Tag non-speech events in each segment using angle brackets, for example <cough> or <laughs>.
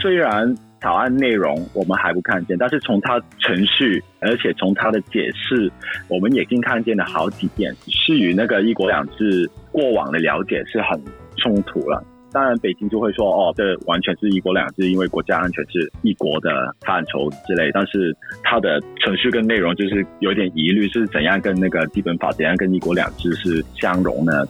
虽然草案内容我们还不看见，但是从它程序，而且从它的解释，我们已经看见了好几点，是与那个“一国两制”过往的了解是很冲突了。当然，北京就会说：“哦，这完全是一国两制，因为国家安全是一国的范畴之类。”但是它的程序跟内容就是有点疑虑，是怎样跟那个基本法，怎样跟一国两制是相容呢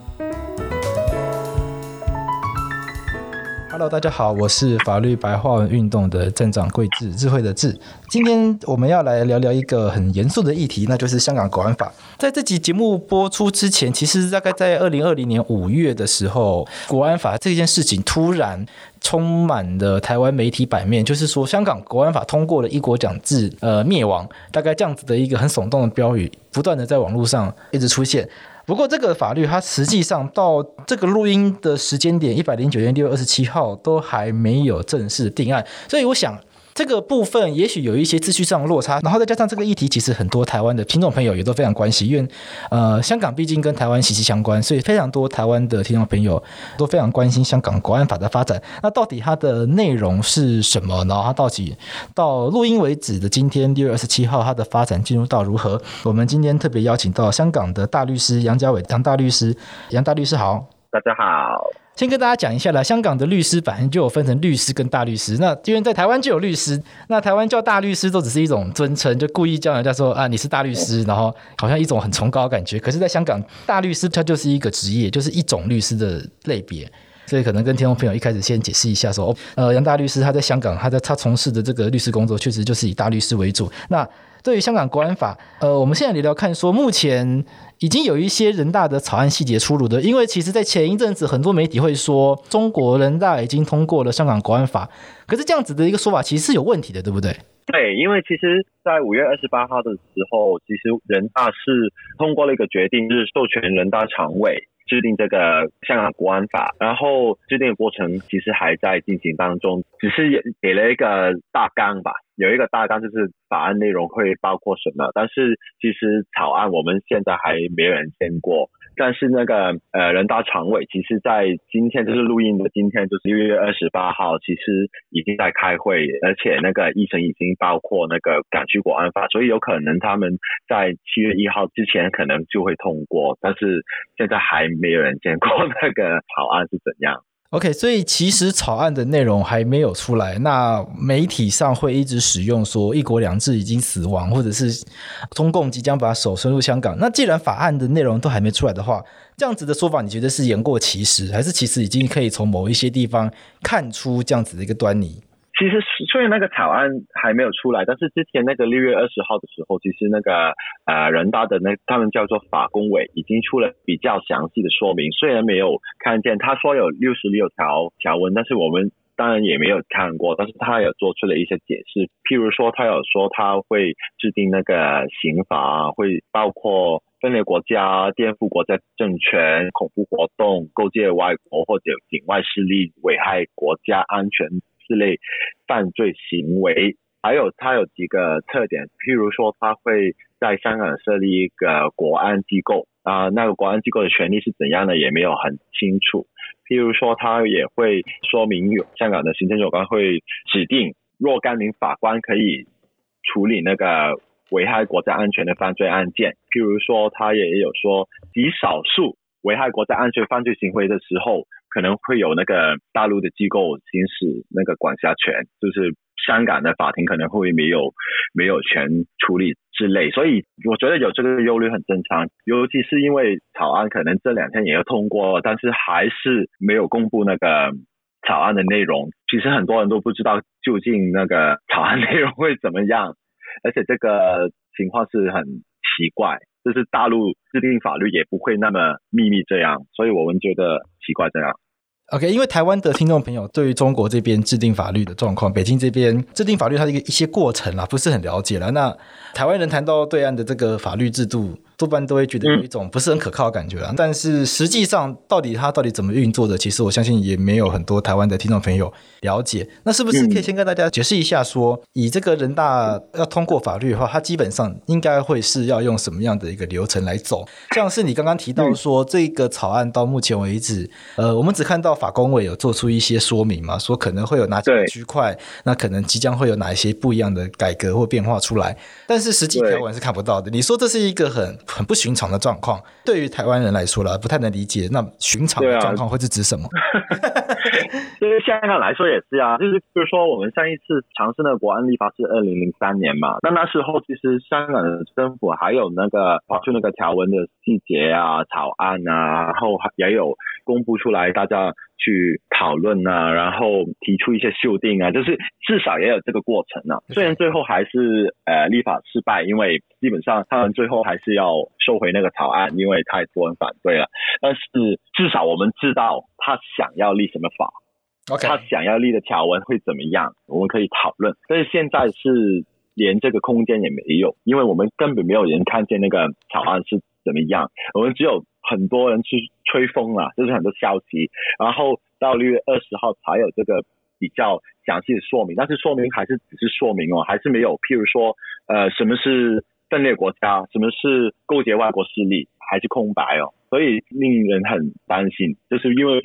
？Hello，大家好，我是法律白话文运动的镇长桂智，智慧的智。今天我们要来聊聊一个很严肃的议题，那就是香港国安法。在这集节目播出之前，其实大概在二零二零年五月的时候，国安法这件事情突然充满了台湾媒体版面，就是说香港国安法通过了一国两制，呃，灭亡，大概这样子的一个很耸动的标语，不断的在网络上一直出现。不过，这个法律它实际上到这个录音的时间点，一百零九年六月二十七号都还没有正式定案，所以我想。这个部分也许有一些秩序上的落差，然后再加上这个议题，其实很多台湾的听众朋友也都非常关心，因为呃，香港毕竟跟台湾息息相关，所以非常多台湾的听众朋友都非常关心香港国安法的发展。那到底它的内容是什么？然后它到底到录音为止的今天六月二十七号，它的发展进入到如何？我们今天特别邀请到香港的大律师杨家伟杨大律师，杨大律师好，大家好。先跟大家讲一下啦，香港的律师本来就有分成律师跟大律师。那因为在台湾就有律师，那台湾叫大律师都只是一种尊称，就故意叫人家说啊，你是大律师，然后好像一种很崇高的感觉。可是，在香港，大律师他就是一个职业，就是一种律师的类别。所以，可能跟听众朋友一开始先解释一下说，呃，杨大律师他在香港，他在他从事的这个律师工作，确实就是以大律师为主。那对于香港国安法，呃，我们现在聊聊看，说目前已经有一些人大的草案细节出炉的，因为其实，在前一阵子，很多媒体会说中国人大已经通过了香港国安法，可是这样子的一个说法其实是有问题的，对不对？对，因为其实，在五月二十八号的时候，其实人大是通过了一个决定，就是授权人大常委。制定这个香港国安法，然后制定的过程其实还在进行当中，只是给了一个大纲吧，有一个大纲就是法案内容会包括什么，但是其实草案我们现在还没有人见过。但是那个呃，人大常委其实，在今天就是录音的今天，就是六月二十八号，其实已经在开会，而且那个议程已经包括那个港区国安法，所以有可能他们在七月一号之前可能就会通过，但是现在还没有人见过那个 <laughs> 草案是怎样。OK，所以其实草案的内容还没有出来，那媒体上会一直使用说“一国两制”已经死亡，或者是中共即将把手伸入香港。那既然法案的内容都还没出来的话，这样子的说法，你觉得是言过其实，还是其实已经可以从某一些地方看出这样子的一个端倪？其实虽然那个草案还没有出来，但是之前那个六月二十号的时候，其实那个呃人大的那他们叫做法工委已经出了比较详细的说明。虽然没有看见他说有六十六条条文，但是我们当然也没有看过，但是他有做出了一些解释。譬如说，他有说他会制定那个刑法，会包括分裂国家、颠覆国家政权、恐怖活动、勾结外国或者境外势力危害国家安全。这类犯罪行为，还有它有几个特点，譬如说，它会在香港设立一个国安机构啊，那个国安机构的权力是怎样的，也没有很清楚。譬如说，它也会说明有香港的行政长官会指定若干名法官可以处理那个危害国家安全的犯罪案件。譬如说，它也有说极少数危害国家安全犯罪行为的时候。可能会有那个大陆的机构行使那个管辖权，就是香港的法庭可能会没有没有权处理之类，所以我觉得有这个忧虑很正常，尤其是因为草案可能这两天也要通过，但是还是没有公布那个草案的内容。其实很多人都不知道究竟那个草案内容会怎么样，而且这个情况是很奇怪。就是大陆制定法律也不会那么秘密这样，所以我们觉得奇怪这样。OK，因为台湾的听众朋友对于中国这边制定法律的状况，北京这边制定法律它的一个一些过程啊，不是很了解了。那台湾人谈到对岸的这个法律制度，多半都会觉得有一种不是很可靠的感觉啊。但是实际上，到底它到底怎么运作的，其实我相信也没有很多台湾的听众朋友了解。那是不是可以先跟大家解释一下说，说以这个人大要通过法律的话，它基本上应该会是要用什么样的一个流程来走？像是你刚刚提到说，这个草案到目前为止，呃，我们只看到法工委有做出一些说明嘛，说可能会有哪几个区块，那可能即将会有哪一些不一样的改革或变化出来，但是实际条文是看不到的。你说这是一个很很不寻常的状况，对于台湾人来说了，不太能理解。那寻常的状况会是指什么？对于香港来说也是啊，就是比如说我们上一次尝试那个国安立法是二零零三年嘛，那那时候其实香港的政府还有那个跑出那个条文的细节啊、草案啊，然后也有公布出来，大家。去讨论啊，然后提出一些修订啊，就是至少也有这个过程啊。虽然最后还是呃立法失败，因为基本上他们最后还是要收回那个草案，因为太多人反对了。但是至少我们知道他想要立什么法，Okay. 他想要立的条文会怎么样，我们可以讨论。但是现在是连这个空间也没有，因为我们根本没有人看见那个草案是怎么样，我们只有。很多人去吹风了，就是很多消息，然后到六月二十号才有这个比较详细的说明，但是说明还是只是说明哦，还是没有，譬如说，呃，什么是分裂国家，什么是勾结外国势力，还是空白哦，所以令人很担心，就是因为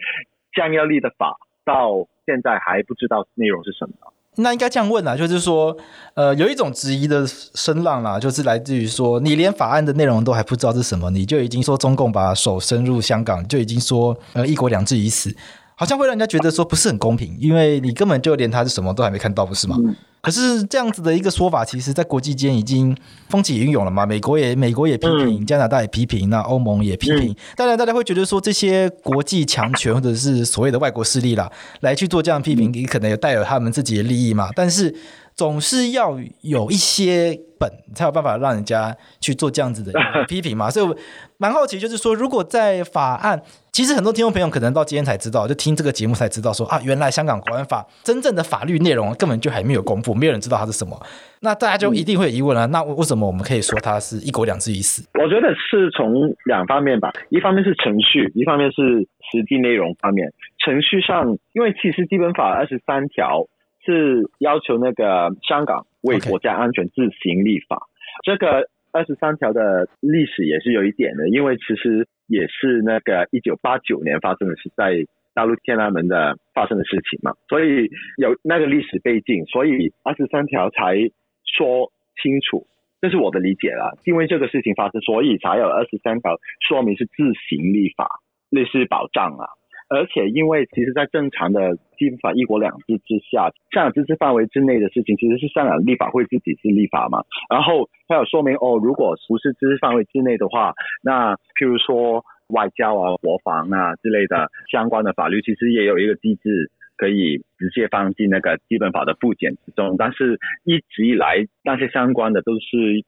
将要立的法到现在还不知道内容是什么。那应该这样问啊，就是说，呃，有一种质疑的声浪啦，就是来自于说，你连法案的内容都还不知道是什么，你就已经说中共把手伸入香港，就已经说，呃，一国两制已死。好像会让人家觉得说不是很公平，因为你根本就连他是什么都还没看到，不是吗？嗯、可是这样子的一个说法，其实在国际间已经风起云涌了嘛。美国也美国也批评，嗯、加拿大也批评，那欧盟也批评。当然、嗯，大家会觉得说这些国际强权或者是所谓的外国势力啦，来去做这样批评，也可能有带有他们自己的利益嘛。但是总是要有一些本，才有办法让人家去做这样子的批评嘛。所以蛮好奇，就是说，如果在法案，其实很多听众朋友可能到今天才知道，就听这个节目才知道说啊，原来香港国安法真正的法律内容根本就还没有公布，没有人知道它是什么。那大家就一定会有疑问了，那为什么我们可以说它是一国两制已死？我觉得是从两方面吧，一方面是程序，一方面是实际内容方面。程序上，因为其实基本法二十三条。是要求那个香港为国家安全自行立法.这个二十三条的历史也是有一点的，因为其实也是那个一九八九年发生的是在大陆天安门的发生的事情嘛，所以有那个历史背景，所以二十三条才说清楚，这是我的理解了，因为这个事情发生，所以才有二十三条说明是自行立法，类似保障啊。而且，因为其实，在正常的基本法一国两制之下，香港自治范围之内的事情，其实是香港立法会自己去立法嘛。然后，他有说明哦，如果不是自治范围之内的话，那譬如说外交啊、国防啊之类的相关的法律，其实也有一个机制可以直接放进那个基本法的附件之中。但是一直以来，那些相关的都是。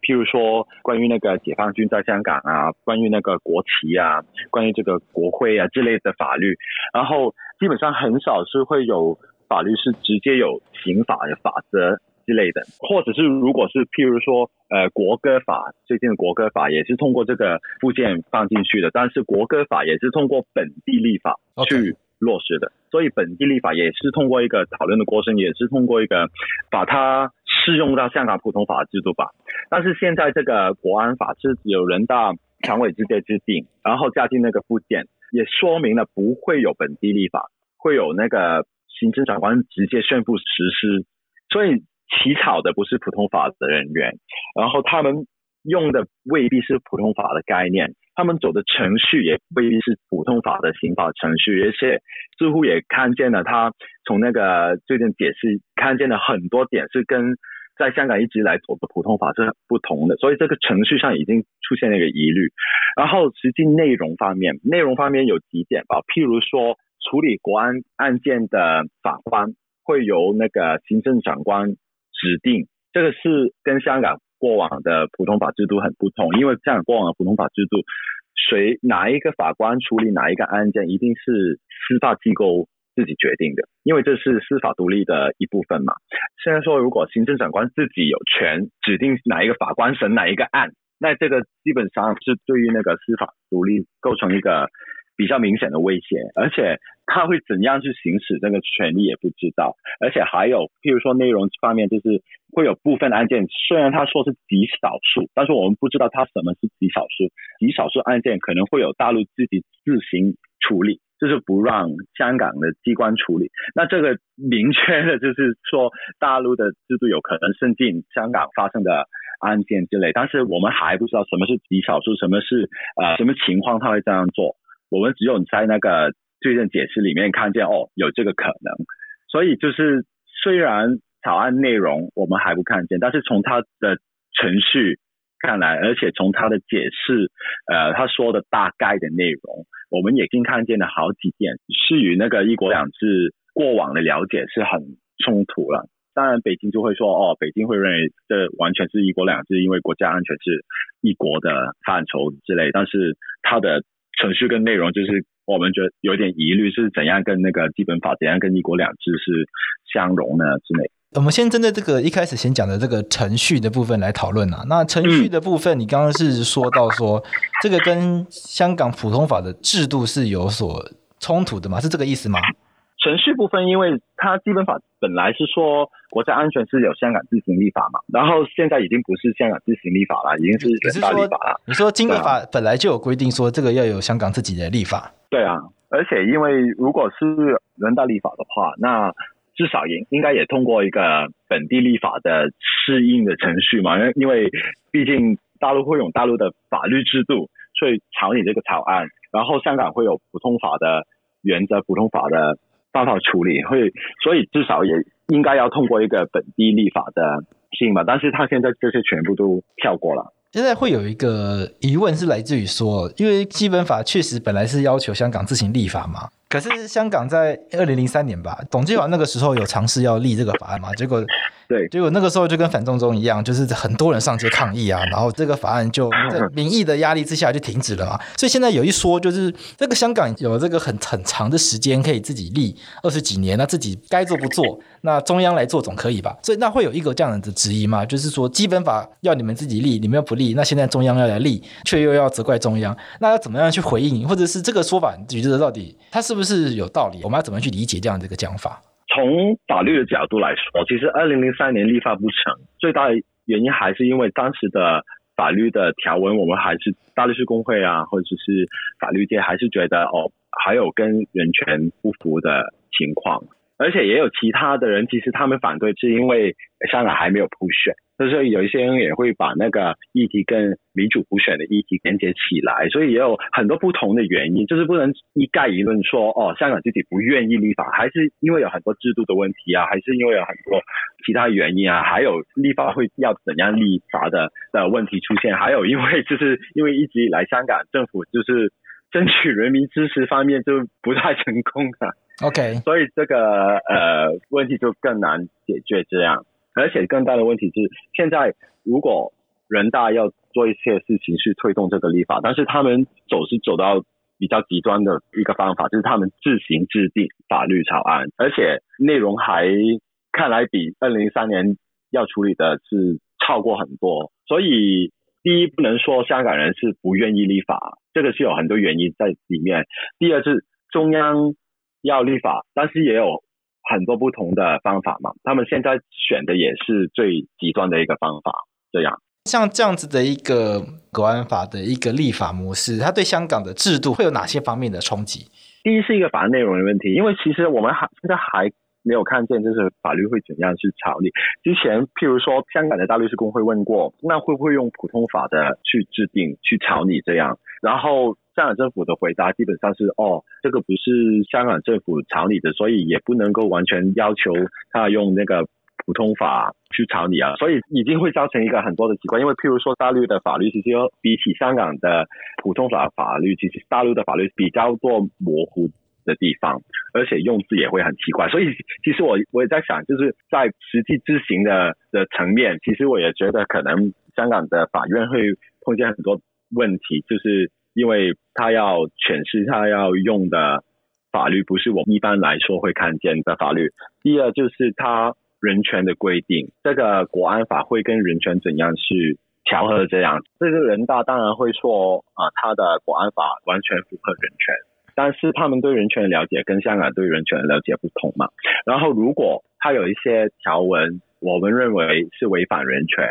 譬如说，关于那个解放军在香港啊，关于那个国旗啊，关于这个国徽啊之类的法律，然后基本上很少是会有法律是直接有刑法的法则之类的，或者是如果是譬如说，呃，国歌法，最近的国歌法也是通过这个附件放进去的，但是国歌法也是通过本地立法去落实的.所以本地立法也是通过一个讨论的过程，也是通过一个把它。适用到香港普通法制度吧，但是现在这个国安法是由人大常委直接制定，然后加进那个附件，也说明了不会有本地立法，会有那个行政长官直接宣布实施，所以起草的不是普通法的人员，然后他们用的未必是普通法的概念，他们走的程序也未必是普通法的刑法程序，而且似乎也看见了他从那个最近解释看见了很多点是跟。在香港一直来走的普通法是不同的，所以这个程序上已经出现了一个疑虑。然后实际内容方面，内容方面有几点吧，譬如说处理国安案件的法官会由那个行政长官指定，这个是跟香港过往的普通法制度很不同，因为香港过往的普通法制度，谁哪一个法官处理哪一个案件，一定是司法机构。自己决定的，因为这是司法独立的一部分嘛。现在说，如果行政长官自己有权指定哪一个法官审哪一个案，那这个基本上是对于那个司法独立构成一个比较明显的威胁，而且他会怎样去行使这个权利也不知道，而且还有譬如说内容方面，就是会有部分案件，虽然他说是极少数，但是我们不知道他什么是极少数，极少数案件可能会有大陆自己自行处理。就是不让香港的机关处理，那这个明确的就是说，大陆的制度有可能渗进香港发生的案件之类，但是我们还不知道什么是极少数，什么是呃什么情况他会这样做，我们只有在那个罪证解释里面看见哦有这个可能，所以就是虽然草案内容我们还不看见，但是从他的程序。看来，而且从他的解释，呃，他说的大概的内容，我们已经看见了好几遍，是与那个一国两制过往的了解是很冲突了。当然，北京就会说，哦，北京会认为这完全是一国两制，因为国家安全是一国的范畴之类。但是，他的程序跟内容，就是我们觉得有点疑虑，是怎样跟那个基本法，怎样跟一国两制是相容呢之类。我们先针对这个一开始先讲的这个程序的部分来讨论啊。那程序的部分，你刚刚是说到说，这个跟香港普通法的制度是有所冲突的吗？是这个意思吗？程序部分，因为它基本法本来是说国家安全是有香港自行立法嘛，然后现在已经不是香港自行立法了，已经是人大立法了。你说基本法本来就有规定说这个要有香港自己的立法。对啊，而且因为如果是人大立法的话，那至少也应该也通过一个本地立法的适应的程序嘛，因为因为毕竟大陆会用大陆的法律制度所以草拟这个草案，然后香港会有普通法的原则、普通法的办法处理，会所以至少也应该要通过一个本地立法的适应嘛，但是他现在这些全部都跳过了。现在会有一个疑问是来自于说，因为基本法确实本来是要求香港自行立法嘛。可是香港在二零零三年吧，董建华那个时候有尝试要立这个法案嘛，结果对，结果那个时候就跟反送中一样，就是很多人上街抗议啊，然后这个法案就 <laughs> 在民意的压力之下就停止了嘛。所以现在有一说，就是这个香港有这个很很长的时间可以自己立二十几年，那自己该做不做，那中央来做总可以吧？所以那会有一个这样的质疑嘛？就是说基本法要你们自己立，你们又不立，那现在中央要来立，却又要责怪中央，那要怎么样去回应？或者是这个说法，你觉得到底它是不是？是有道理，我们要怎么去理解这样的一个讲法？从法律的角度来说，其实二零零三年立法不成，最大的原因还是因为当时的法律的条文，我们还是大律师工会啊，或者是法律界还是觉得哦，还有跟人权不符的情况，而且也有其他的人，其实他们反对是因为香港还没有普选。所以有一些人也会把那个议题跟民主普选的议题连接起来，所以也有很多不同的原因，就是不能一概而论说哦，香港自己不愿意立法，还是因为有很多制度的问题啊，还是因为有很多其他原因啊，还有立法会要怎样立法的的问题出现，还有因为 <laughs> 就是因为一直以来香港政府就是争取人民支持方面就不太成功啊，OK，所以这个呃问题就更难解决这样。而且更大的问题是，现在如果人大要做一些事情去推动这个立法，但是他们走是走到比较极端的一个方法，就是他们自行制定法律草案，而且内容还看来比二零一三年要处理的是超过很多。所以，第一不能说香港人是不愿意立法，这个是有很多原因在里面。第二是中央要立法，但是也有。很多不同的方法嘛，他们现在选的也是最极端的一个方法。这样，像这样子的一个国安法的一个立法模式，它对香港的制度会有哪些方面的冲击？第一是一个法案内容的问题，因为其实我们还现在还没有看见，就是法律会怎样去草拟。之前譬如说，香港的大律师公会问过，那会不会用普通法的去制定、去草拟这样？然后。香港政府的回答基本上是：哦，这个不是香港政府草拟的，所以也不能够完全要求他用那个普通法去草拟啊。所以已经会造成一个很多的奇怪，因为譬如说大陆的法律其实比起香港的普通法法律，其实大陆的法律比较多模糊的地方，而且用字也会很奇怪。所以其实我我也在想，就是在实际执行的的层面，其实我也觉得可能香港的法院会碰见很多问题，就是。因为他要诠释他要用的法律，不是我们一般来说会看见的法律。第二就是他人权的规定，这个国安法会跟人权怎样去调和这样。这个人大当然会说啊，他的国安法完全符合人权，但是他们对人权的了解跟香港对人权的了解不同嘛。然后如果他有一些条文，我们认为是违反人权，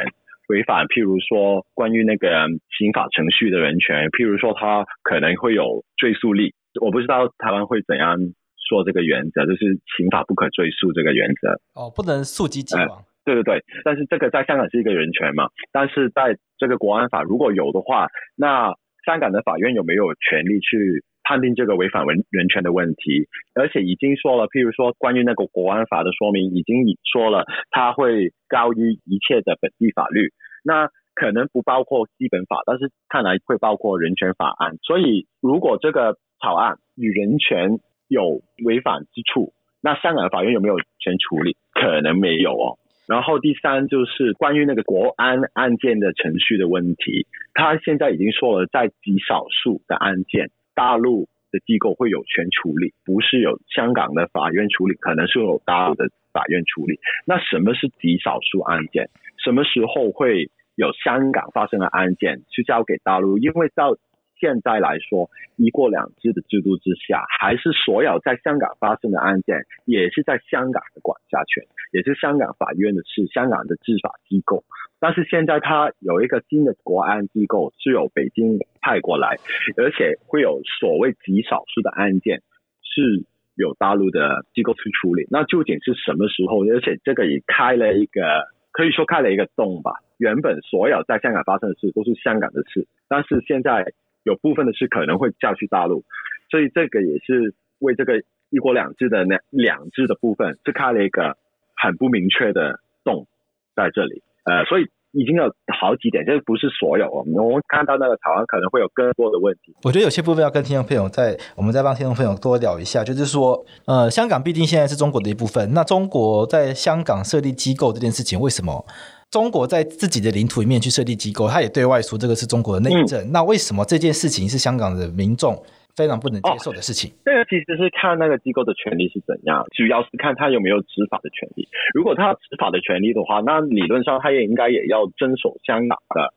违反譬如说关于那个刑法程序的人权，譬如说他可能会有追诉力，我不知道台湾会怎样。说这个原则就是刑法不可追诉这个原则哦，不能溯及既往。呃，对对对，但是这个在香港是一个人权嘛？但是在这个国安法如果有的话，那香港的法院有没有权利去判定这个违反人人权的问题？而且已经说了，譬如说关于那个国安法的说明，已经说了，它会高于一切的本地法律。那可能不包括基本法，但是看来会包括人权法案。所以如果这个草案与人权有违反之处，那香港法院有没有权处理？可能没有哦。然后第三就是关于那个国安案件的程序的问题，他现在已经说了，在极少数的案件，大陆的机构会有权处理，不是有香港的法院处理，可能是有大陆的法院处理。那什么是极少数案件？什么时候会有香港发生的案件去交给大陆？因为到现在来说，一国两制的制度之下，还是所有在香港发生的案件，也是在香港的管辖权，也是香港法院的事，香港的执法机构。但是现在它有一个新的国安机构，是由北京派过来，而且会有所谓极少数的案件是由大陆的机构去处理。那究竟是什么时候？而且这个也开了一个，可以说开了一个洞吧。原本所有在香港发生的事都是香港的事，但是现在。有部分的事可能会交去大陆，所以这个也是为这个一国两制的那两制的部分是开了一个很不明确的洞在这里。呃，所以已经有好几点，这不是所有。我们看到那个台湾可能会有更多的问题。我觉得有些部分要跟听众朋友再，我们再帮听众朋友多聊一下，就是说，呃，香港毕竟现在是中国的一部分，那中国在香港设立机构这件事情，为什么？中国在自己的领土里面去设立机构，他也对外说这个是中国的内政。嗯、那为什么这件事情是香港的民众非常不能接受的事情？这个其实是看那个机构的权利是怎样，主要是看他有没有执法的权利。如果他有执法的权利的话，那理论上他也应该也要遵守香港的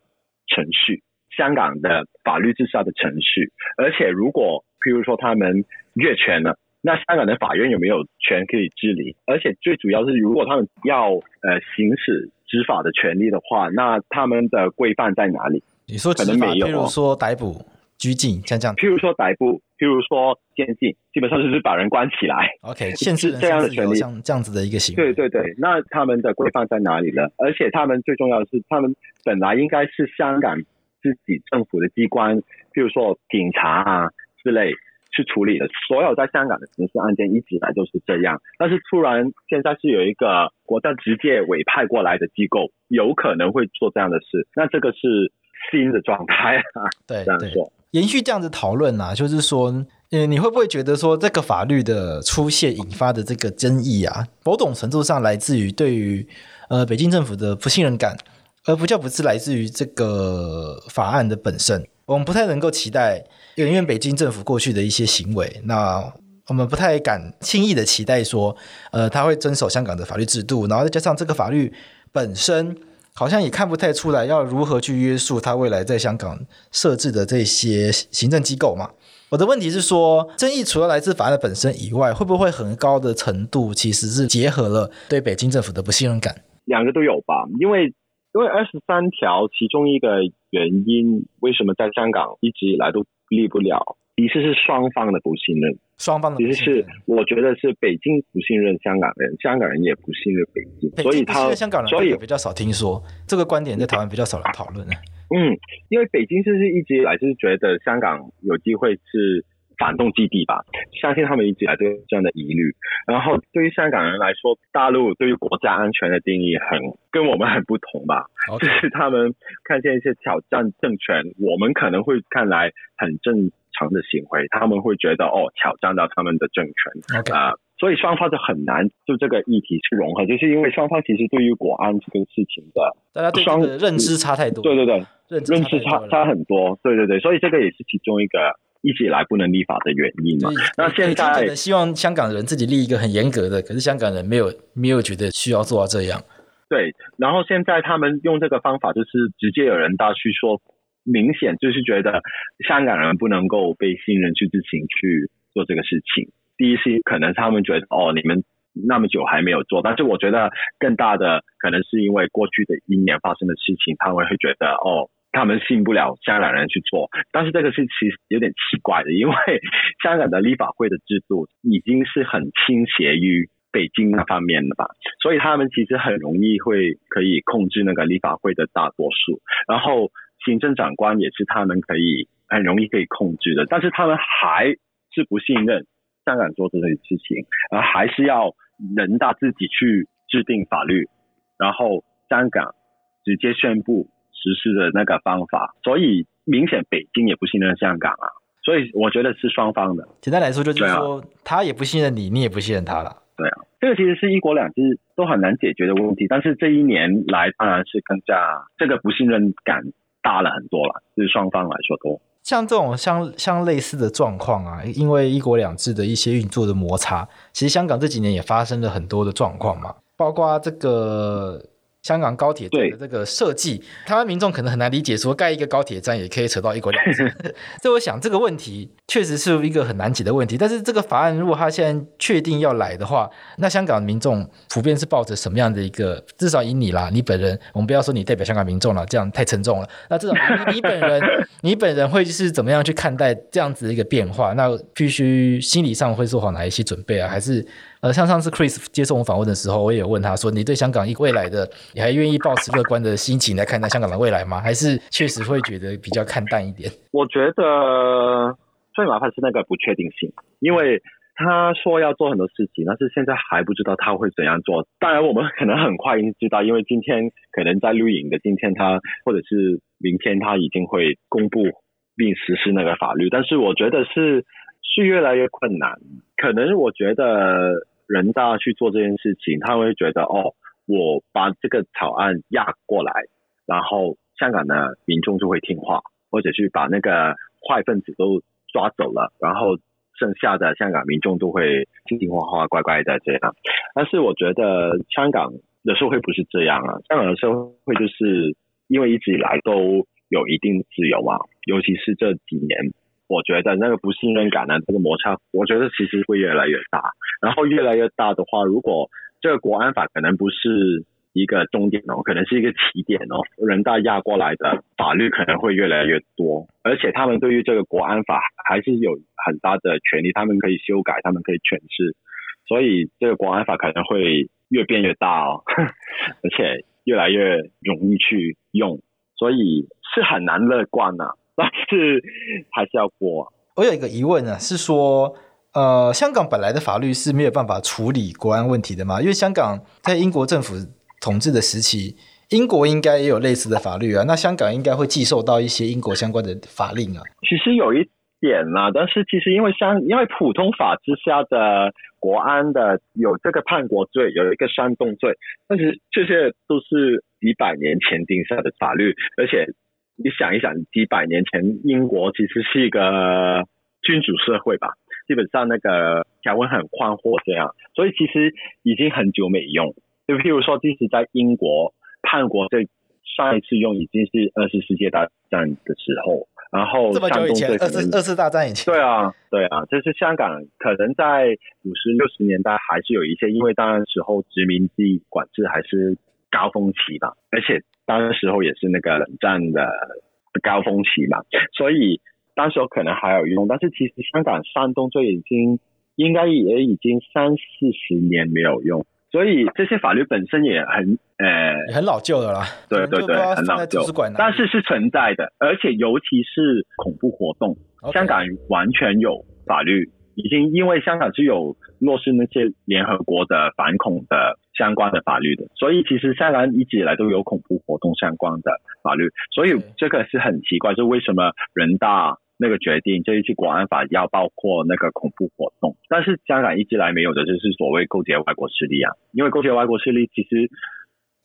程序，香港的法律之下的程序。而且如果譬如说他们越权了，那香港的法院有没有权可以治理？而且最主要是，如果他们要呃行使。执法的权利的话，那他们的规范在哪里？你说可能没有，譬如说逮捕、拘禁，像这样。譬如说逮捕，譬如说监禁，基本上就是把人关起来。OK，限制这样的权利，像这样子的一个行为。对对对，那他们的规范在哪里呢？而且他们最重要的是，他们本来应该是香港自己政府的机关，譬如说警察啊之类。去处理的所有在香港的刑事案件一直以来都是这样，但是突然现在是有一个国家直接委派过来的机构，有可能会做这样的事，那这个是新的状态啊。对，这样说，延续这样子讨论啊，就是说，呃，你会不会觉得说这个法律的出现引发的这个争议啊，某种程度上来自于对于呃北京政府的不信任感，而不叫不是来自于这个法案的本身，我们不太能够期待。因为北京政府过去的一些行为，那我们不太敢轻易的期待说，呃，他会遵守香港的法律制度，然后再加上这个法律本身，好像也看不太出来要如何去约束他未来在香港设置的这些行政机构嘛。我的问题是说，争议除了来自法案的本身以外，会不会很高的程度其实是结合了对北京政府的不信任感？两个都有吧，因为因为二十三条其中一个原因，为什么在香港一直以来都立不了，其实是双方的不信任，双方的不信任。其实是我觉得是北京不信任香港人，香港人也不信任北京，北京所以他香港人所以比较少听说这个观点，在台湾比较少人讨论。嗯，因为北京就是一直以来就是觉得香港有机会是反动基地吧，相信他们一直以来都有这样的疑虑。然后对于香港人来说，大陆对于国家安全的定义很跟我们很不同吧.就是他们看见一些挑战政权，我们可能会看来很正常的行为，他们会觉得哦，挑战到他们的政权。啊所以双方就很难就这个议题去融合，就是因为双方其实对于国安这个事情的大家对认知差太多，对对对，认知差差很多，对对对，所以这个也是其中一个。一直以来不能立法的原因嘛？那现在希望香港人自己立一个很严格的，可是香港人没有没有觉得需要做到这样。对，然后现在他们用这个方法，就是直接有人大去说，明显就是觉得香港人不能够被信任去自行去做这个事情。第一是可能他们觉得哦，你们那么久还没有做，但是我觉得更大的可能是因为过去的一年发生的事情，他们会觉得哦，他们信不了香港人去做。但是这个是其实有点奇怪的，因为香港的立法会的制度已经是很倾斜于北京那方面的吧，所以他们其实很容易会可以控制那个立法会的大多数，然后行政长官也是他们可以很容易可以控制的，但是他们还是不信任香港做这些事情，而还是要人大自己去制定法律，然后香港直接宣布实施的那个方法，所以明显北京也不信任香港啊，所以我觉得是双方的。简单来说就是说，他也不信任你，你也不信任他了。对啊，这个其实是一国两制都很难解决的问题，但是这一年来当然是更加这个不信任感大了很多了，就是双方来说都像这种像像类似的状况啊，因为一国两制的一些运作的摩擦，其实香港这几年也发生了很多的状况嘛，包括这个。香港高铁站的这个设计，台湾民众可能很难理解，说盖一个高铁站也可以扯到一国两制。<laughs> 所以我想这个问题确实是一个很难解的问题。但是这个法案如果他现在确定要来的话，那香港民众普遍是抱着什么样的一个？至少以你啦，你本人，我们不要说你代表香港民众了，这样太沉重了。那至少你你本人，<laughs> 你本人会是怎么样去看待这样子的一个变化？那必须心理上会做好哪一些准备啊？还是？呃，像上次 Chris 接受我访问的时候，我也有问他说：“你对香港一未来的，你还愿意抱持乐观的心情来看待香港的未来吗？还是确实会觉得比较看淡一点？”我觉得最麻烦是那个不确定性，因为他说要做很多事情，但是现在还不知道他会怎样做。当然，我们可能很快已经知道，因为今天可能在录影的今天他，他或者是明天他已经会公布并实施那个法律。但是我觉得是。是越来越困难，可能我觉得人大去做这件事情，他会觉得哦，我把这个草案压过来，然后香港的民众就会听话，或者去把那个坏分子都抓走了，然后剩下的香港民众都会听听话话、乖乖的这样。但是我觉得香港的社会不是这样啊，香港的社会就是因为一直以来都有一定自由啊，尤其是这几年。我觉得那个不信任感呢，这个摩擦，我觉得其实会越来越大。然后越来越大的话，如果这个国安法可能不是一个终点哦，可能是一个起点哦，人大压过来的法律可能会越来越多，而且他们对于这个国安法还是有很大的权利，他们可以修改，他们可以诠释，所以这个国安法可能会越变越大哦，<laughs> 而且越来越容易去用，所以是很难乐观呐。但是还是要过。我有一个疑问呢，是说，呃，香港本来的法律是没有办法处理国安问题的嘛？因为香港在英国政府统治的时期，英国应该也有类似的法律啊。那香港应该会寄受到一些英国相关的法令啊。其实有一点啦，但是其实因为香，因为普通法之下的国安的有这个叛国罪，有一个煽动罪，但是这些都是几百年前定下的法律，而且。你想一想，几百年前英国其实是一个君主社会吧，基本上那个条文很宽阔这样，所以其实已经很久没用。就譬如说，即使在英国叛国这上一次用已经是二次世界大战的时候，然后这么久以前，二次二次大战以前。对啊，对啊，就是香港可能在五十六十年代还是有一些，因为当时候殖民地管制还是高峰期吧，而且。当时候也是那个冷战的高峰期嘛，所以当时候可能还有用，但是其实香港山东就已经应该也已经三四十年没有用，所以这些法律本身也很呃很老旧的啦。对对对，很老旧，但是是存在的，而且尤其是恐怖活动.香港完全有法律。已经因为香港是有落实那些联合国的反恐的相关的法律的，所以其实香港一直以来都有恐怖活动相关的法律，所以这个是很奇怪，就为什么人大那个决定这一次国安法要包括那个恐怖活动，但是香港一直来没有的就是所谓勾结外国势力啊，因为勾结外国势力其实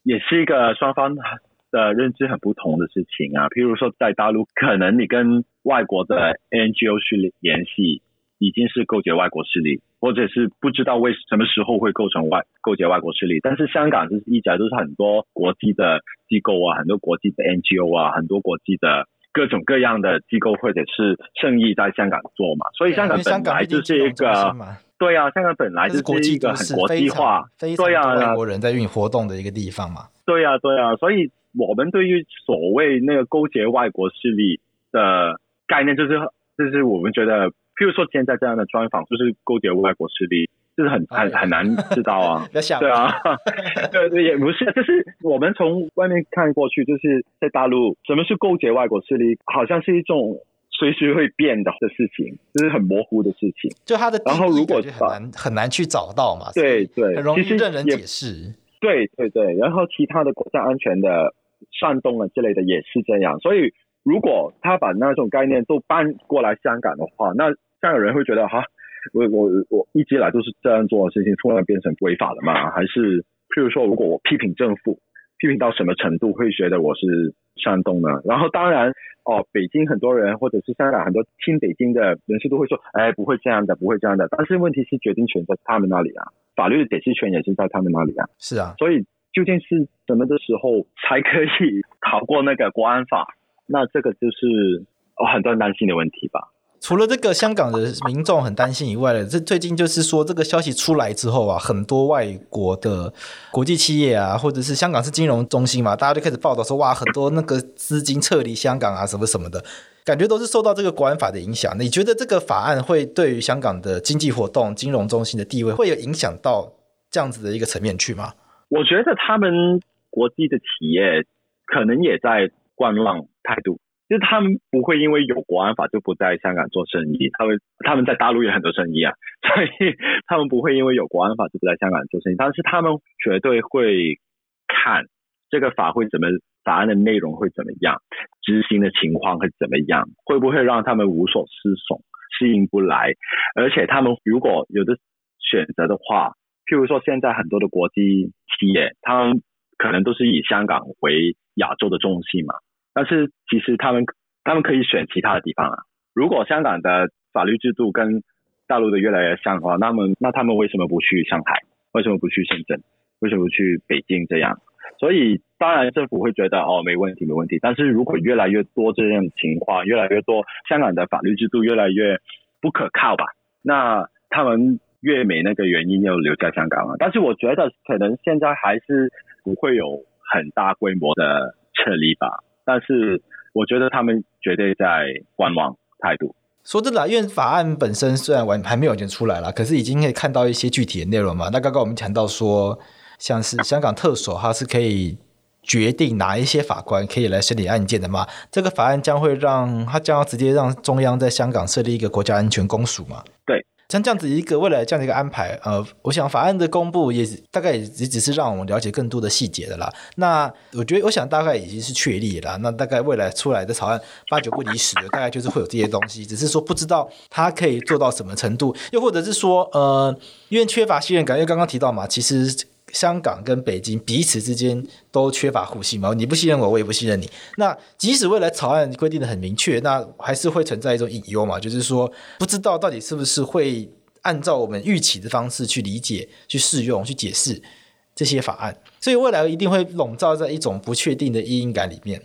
也是一个双方的认知很不同的事情啊，譬如说在大陆可能你跟外国的 NGO 去联系。已经是勾结外国势力，或者是不知道为什么时候会构成外勾结外国势力。但是香港就是一直都是很多国际的机构啊，很多国际的 NGO 啊，很多国际的各种各样的机构或者是生意在香港做嘛。所以香港本来就是一个，对啊，香港本来就是一个很国际化，对啊，外国人在运活动的一个地方嘛。对啊，对啊，所以我们对于所谓那个勾结外国势力的概念，就是就是我们觉得。比如说现在这样的专访，就是勾结外国势力，就是很很很难知道啊。<laughs> 对啊，<laughs> 对对也不是，就是我们从外面看过去，就是在大陆，什么是勾结外国势力，好像是一种随时会变的的事情，就是很模糊的事情。就他的，然后如果很难很难去找到嘛。对对，很容易任人解释。对对对，然后其他的国家安全的煽动啊之类的也是这样，所以如果他把那种概念都搬过来香港的话，那这样有人会觉得哈，我我我一直以来都是这样做的事情，突然变成违法了嘛？还是譬如说，如果我批评政府，批评到什么程度会觉得我是煽动呢？然后当然哦，北京很多人或者是香港很多亲北京的人士都会说，哎，不会这样的，不会这样的。但是问题是决定权在他们那里啊，法律的解释权也是在他们那里啊。是啊，所以究竟是什么的时候才可以逃过那个国安法？那这个就是哦很多人担心的问题吧。除了这个香港的民众很担心以外呢，这最近就是说这个消息出来之后啊，很多外国的国际企业啊，或者是香港是金融中心嘛，大家就开始报道说哇，很多那个资金撤离香港啊，什么什么的，感觉都是受到这个国安法的影响。你觉得这个法案会对于香港的经济活动、金融中心的地位会有影响到这样子的一个层面去吗？我觉得他们国际的企业可能也在观望态度。就是他们不会因为有国安法就不在香港做生意，他们他们在大陆也很多生意啊，<laughs> 所以他们不会因为有国安法就不在香港做生意，但是他们绝对会看这个法会怎么，法案的内容会怎么样，执行的情况会怎么样，会不会让他们无所适从，适应不来，而且他们如果有的选择的话，譬如说现在很多的国际企业，他们可能都是以香港为亚洲的中心嘛。但是其实他们他们可以选其他的地方啊。如果香港的法律制度跟大陆的越来越像的话，那么那他们为什么不去上海？为什么不去深圳？为什么不去北京？这样，所以当然政府会觉得哦，没问题，没问题。但是如果越来越多这样的情况，越来越多香港的法律制度越来越不可靠吧，那他们越没那个原因要留在香港了。但是我觉得可能现在还是不会有很大规模的撤离吧。但是我觉得他们绝对在观望态度。说真的，因为法案本身虽然完还没有完全出来了，可是已经可以看到一些具体的内容嘛。那刚刚我们谈到说，像是香港特首，他是可以决定哪一些法官可以来审理案件的嘛。这个法案将会让他将要直接让中央在香港设立一个国家安全公署嘛？对。像这样子一个未来这样的一个安排，呃，我想法案的公布也大概也只是让我们了解更多的细节的啦。那我觉得，我想大概已经是确立了。那大概未来出来的草案八九不离十，大概就是会有这些东西，只是说不知道它可以做到什么程度，又或者是说，呃，因为缺乏信任感，因为刚刚提到嘛，其实。香港跟北京彼此之间都缺乏互信嘛，你不信任我，我也不信任你。那即使未来草案规定的很明确，那还是会存在一种隐忧嘛，就是说不知道到底是不是会按照我们预期的方式去理解、去适用、去解释这些法案，所以未来一定会笼罩在一种不确定的阴影感里面。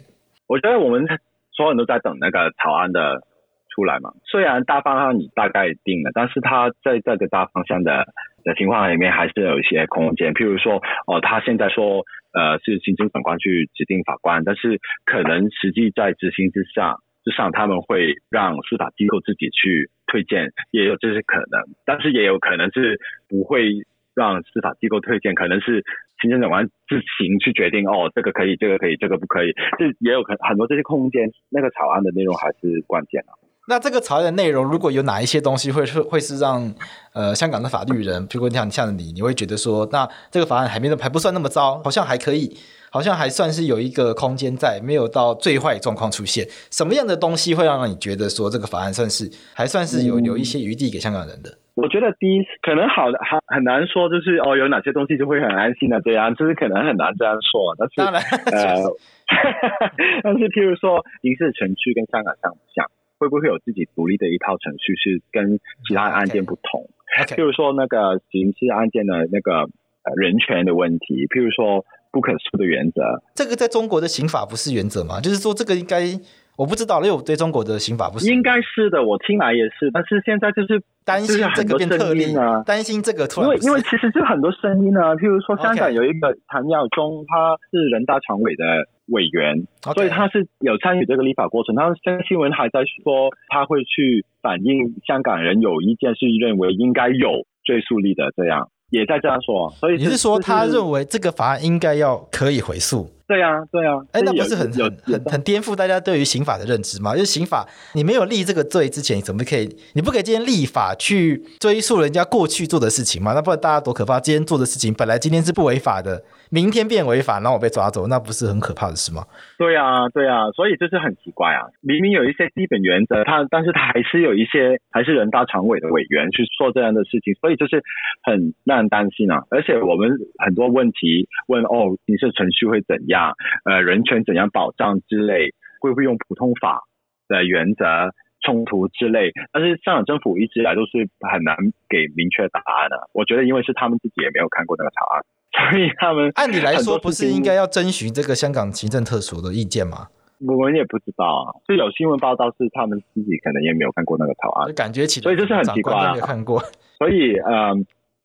我觉得我们所有人都在等那个草案的出来嘛，虽然大方向你大概定了，但是它在这个大方向的。的情况里面还是有一些空间，譬如说，哦，他现在说，呃，是行政长官去指定法官，但是可能实际在执行之上之上，他们会让司法机构自己去推荐，也有这些可能，但是也有可能是不会让司法机构推荐，可能是行政长官自行去决定，哦，这个可以，这个可以，这个不可以，这也有可很多这些空间，那个草案的内容还是关键啊。那这个草案的内容，如果有哪一些东西会是会是让呃香港的法律人，譬如像像你，你会觉得说，那这个法案还没还不算那么糟，好像还可以，好像还算是有一个空间在，没有到最坏状况出现。什么样的东西会让你觉得说这个法案算是还算是有有一些余地给香港人的？我觉得第一可能好的很很难说，就是哦有哪些东西就会很安心的这样，就是可能很难这样说。但是当然，呃，<laughs> 但是譬如说影视城区跟香港像不像？会不会有自己独立的一套程序，是跟其他案件不同？譬.如说那个刑事案件的那个呃人权的问题，譬如说不可诉的原则，这个在中国的刑法不是原则吗？就是说这个应该。我不知道，因为我对中国的刑法不是。应该是的，我听来也是，但是现在就是担心这个变特例啊，担心这个突然。因为因为其实就很多声音啊，譬如说香港有一个谭耀宗，他是人大常委的委员.所以他是有参与这个立法过程。他现在新闻还在说他会去反映香港人有意见，是认为应该有追诉力的，这样也在这样说。所以你是说他认为这个法案应该要可以回诉？对呀、啊，对呀、啊，哎，那不是很很很很颠覆大家对于刑法的认知吗？就是刑法，你没有立这个罪之前，你怎么可以？你不可以今天立法去追溯人家过去做的事情吗？那不然大家多可怕！今天做的事情本来今天是不违法的，明天变违法，然后我被抓走，那不是很可怕的事吗？对、啊，对、啊，所以这是很奇怪啊！明明有一些基本原则，他但是他还是有一些还是人大常委的委员去做这样的事情，所以就是很让人担心啊！而且我们很多问题问哦，刑事程序会怎样？呃，人权怎样保障之类，会不会用普通法的原则冲突之类？但是香港政府一直以来都是很难给明确答案的。我觉得，因为是他们自己也没有看过那个草案，所以他们按理来说不是应该要征询这个香港行政特署的意见吗？我们也不知道啊，就有新闻报道是他们自己可能也没有看过那个草案，感觉起来，所以这是很奇怪啊。没有看过，<laughs> 所以呃，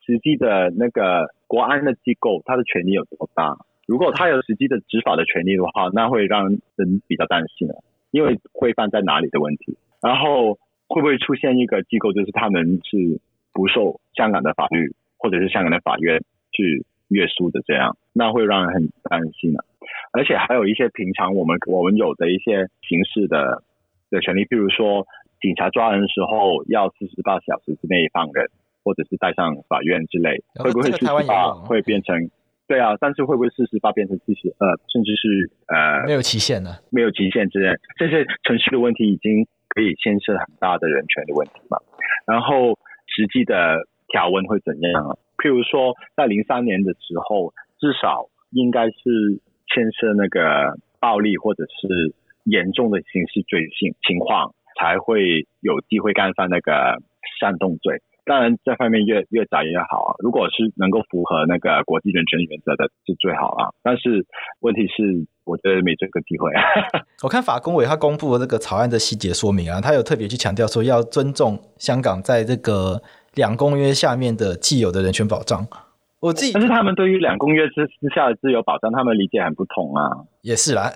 实际的那个国安的机构，它的权力有多大？如果他有实际的执法的权利的话，那会让人比较担心啊，因为规范在哪里的问题。然后会不会出现一个机构，就是他们是不受香港的法律或者是香港的法院去约束的这样，那会让人很担心了。而且还有一些平常我们我们有的一些刑事的的权利，比如说警察抓人的时候要四十八小时之内放人，或者是带上法院之类，会不会四十八会变成？对啊，但是会不会四十八变成四十二，甚至是呃没有期限呢？没有期限之类，这些程序的问题已经可以牵涉很大的人权的问题嘛。然后实际的条文会怎样？譬如说在零三年的时候，至少应该是牵涉那个暴力或者是严重的刑事罪行情况，才会有机会干犯那个煽动罪。当然，这方面越越窄越好啊。如果是能够符合那个国际人权原则的，是最好啊。但是问题是，我觉得没这个机会。<laughs> 我看法工委他公布的这个草案的细节说明啊，他有特别去强调说要尊重香港在这个两公约下面的既有的人权保障。我自己，但是他们对于两公约之之下的自由保障，他们理解很不同啊。也是啦，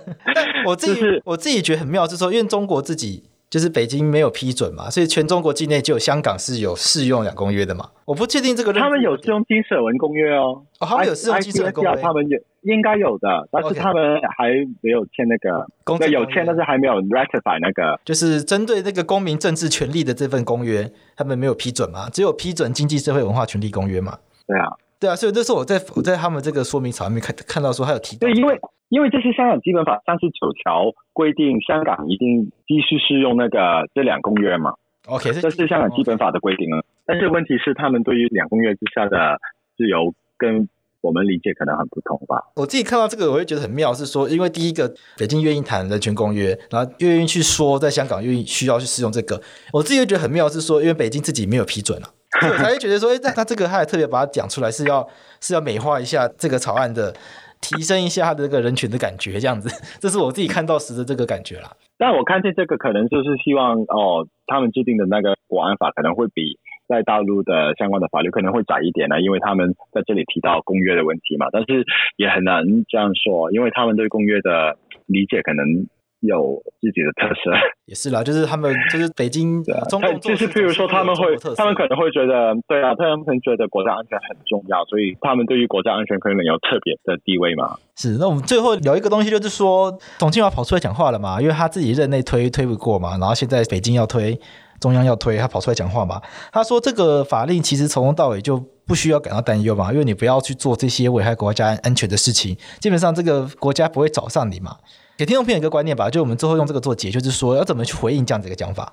<laughs> 我自己、就是、我自己觉得很妙，是说因为中国自己。就是北京没有批准嘛，所以全中国境内只有香港是有适用两公约的嘛。我不确定这个。他们有适用金舍文公约哦，哦，他们有适用金舍文公约，他们有应该有的，但是他们还没有签那个有签但是还没有 ratify 那个，就是针对那个公民政治权利的这份公约，他们没有批准嘛，只有批准经济社会文化权利公约嘛。对啊，对啊，所以这是我在我在他们这个说明草里面看看到说他有提到，对，因为。因为这是香港基本法三十九条规定，香港一定必须适用那个这两公约嘛。OK，这是香港基本法的规定啊。但是问题是，他们对于两公约之下的自由，跟我们理解可能很不同吧。我自己看到这个，我会觉得很妙，是说，因为第一个，北京愿意谈人权公约，然后愿意去说在香港愿意需要去适用这个，我自己会觉得很妙，是说，因为北京自己没有批准啊，我才会觉得说，哎，那这个他还特别把它讲出来，是要是要美化一下这个草案的。提升一下他的这个人权的感觉，这样子，<laughs> 这是我自己看到时的这个感觉啦。但我看见这个可能就是希望哦，他们制定的那个国安法可能会比在大陆的相关的法律可能会窄一点呢，因为他们在这里提到公约的问题嘛。但是也很难这样说，因为他们对公约的理解可能。有自己的特色，也是啦，<laughs> 就是他们就是北京的中共，就是譬如说他们会，他们可能会觉得，对啊，他们可能觉得国家安全很重要，所以他们对于国家安全可能有特别的地位嘛。是，那我们最后聊一个东西，就是说董建华跑出来讲话了嘛，因为他自己任内推推不过嘛，然后现在北京要推，中央要推，他跑出来讲话嘛，他说这个法令其实从头到尾就不需要感到担忧嘛，因为你不要去做这些危害国家安全的事情，基本上这个国家不会找上你嘛。给听众朋友一个观念吧，就我们最后用这个做结，就是说要怎么去回应这样子一个讲法。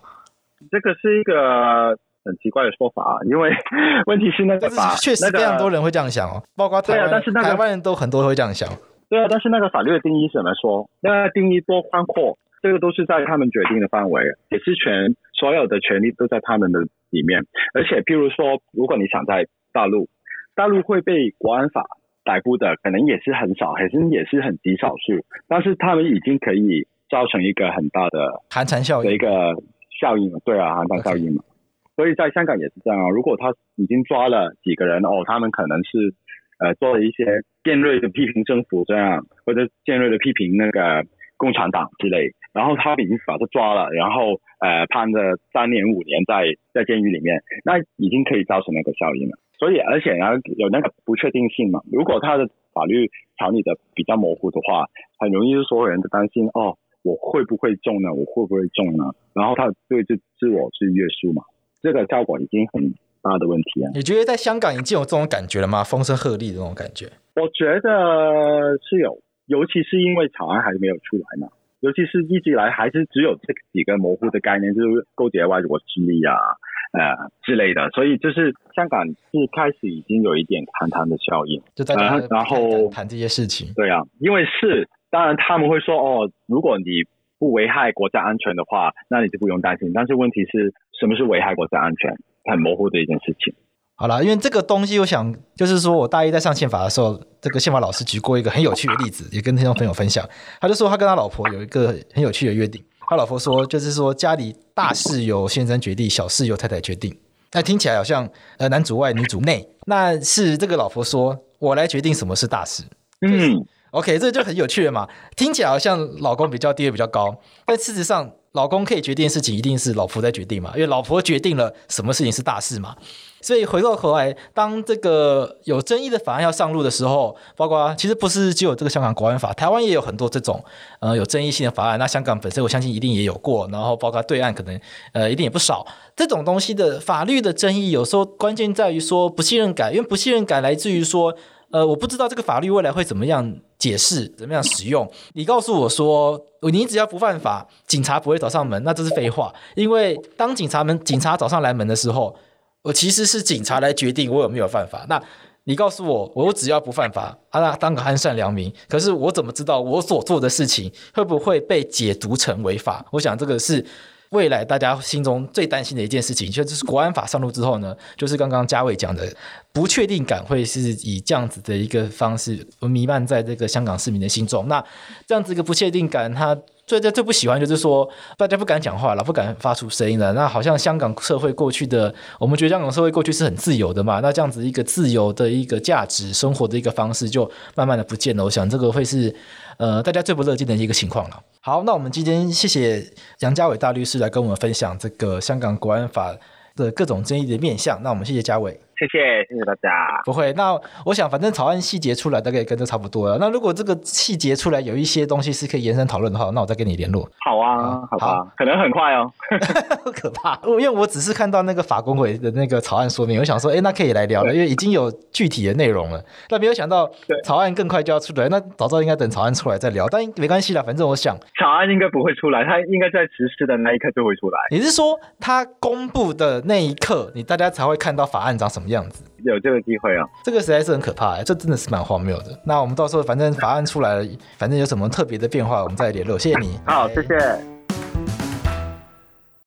这个是一个很奇怪的说法，因为问题是那个法，确实非常多人会这样想哦，包括台湾，但是台湾人都很多会这样想。对啊，但是那个法律的定义是怎么说？那个定义多宽阔？这个都是在他们决定的范围，也是全所有的权利都在他们的里面。而且，譬如说，如果你想在大陆，大陆会被国安法逮捕的，可能也是很少，还是也是很极少数。但是他们已经可以造成一个很大的寒蝉效应的一个效应。对啊，寒蝉效应嘛。所以在香港也是这样啊。如果他已经抓了几个人哦，他们可能是呃做了一些尖锐的批评政府这样，或者尖锐的批评那个。共产党之类，然后他已经把他抓了，然后呃判了三年五年在在监狱里面，那已经可以造成那个效应了。所以而且呢有那个不确定性嘛，如果他的法律条例的比较模糊的话，很容易是所有人都担心哦，我会不会中呢？我会不会中呢？然后他对自自我去约束嘛，这个效果已经很大的问题啊。你觉得在香港已经有这种感觉了吗？风声鹤唳的这种感觉？我觉得是有。尤其是因为草案还没有出来嘛，尤其是一直以来还是只有这几个模糊的概念，就是勾结外国势力啊，呃之类的，所以就是香港是开始已经有一点谈谈的效应，就在然后谈这些事情。对啊，因为是当然他们会说哦，如果你不危害国家安全的话，那你就不用担心。但是问题是什么是危害国家安全？很模糊的一件事情。好了，因为这个东西，我想就是说我大一在上宪法的时候，这个宪法老师举过一个很有趣的例子，也跟听众朋友分享。他就说他跟他老婆有一个很有趣的约定，他老婆说就是说家里大事由先生决定，小事由太太决定。那听起来好像呃男主外女主内，那是这个老婆说我来决定什么是大事。嗯，OK，这就很有趣了嘛。听起来好像老公比较地位比较高，但事实上老公可以决定的事情，一定是老婆在决定嘛，因为老婆决定了什么事情是大事嘛。所以回过头来，当这个有争议的法案要上路的时候，包括其实不是只有这个香港国安法，台湾也有很多这种呃有争议性的法案。那香港本身我相信一定也有过，然后包括对岸可能呃一定也不少。这种东西的法律的争议，有时候关键在于说不信任感，因为不信任感来自于说呃我不知道这个法律未来会怎么样解释，怎么样使用。你告诉我说你只要不犯法，警察不会找上门，那这是废话。因为当警察们警察找上来门的时候。我其实是警察来决定我有没有犯法。那你告诉我，我只要不犯法，啊，当个安善良民。可是我怎么知道我所做的事情会不会被解读成违法？我想这个是未来大家心中最担心的一件事情。就是国安法上路之后呢，就是刚刚嘉伟讲的不确定感会是以这样子的一个方式弥漫在这个香港市民的心中。那这样子一个不确定感，它。最最最不喜欢就是说，大家不敢讲话了，不敢发出声音了。那好像香港社会过去的，我们觉得香港社会过去是很自由的嘛。那这样子一个自由的一个价值生活的一个方式，就慢慢的不见了。我想这个会是呃大家最不乐见的一个情况了。好，那我们今天谢谢杨家伟大律师来跟我们分享这个香港国安法的各种争议的面向。那我们谢谢家伟。谢谢，谢谢大家。不会，那我想，反正草案细节出来，大概也跟这差不多了。那如果这个细节出来有一些东西是可以延伸讨论的话，那我再跟你联络。好啊，好吧，好，可能很快哦。<laughs> 可怕，因为我只是看到那个法工委的那个草案说明，我想说，哎，那可以来聊了，因为已经有具体的内容了。但没有想到草案更快就要出来，那早知道应该等草案出来再聊。但没关系啦，反正我想草案应该不会出来，它应该在实施的那一刻就会出来。你是说它公布的那一刻，你大家才会看到法案长什么样子？有这个机会啊，这个实在是很可怕哎，这真的是蛮荒谬的。那我们到时候反正法案出来了，反正有什么特别的变化，我们再联络。谢谢你，好，谢谢。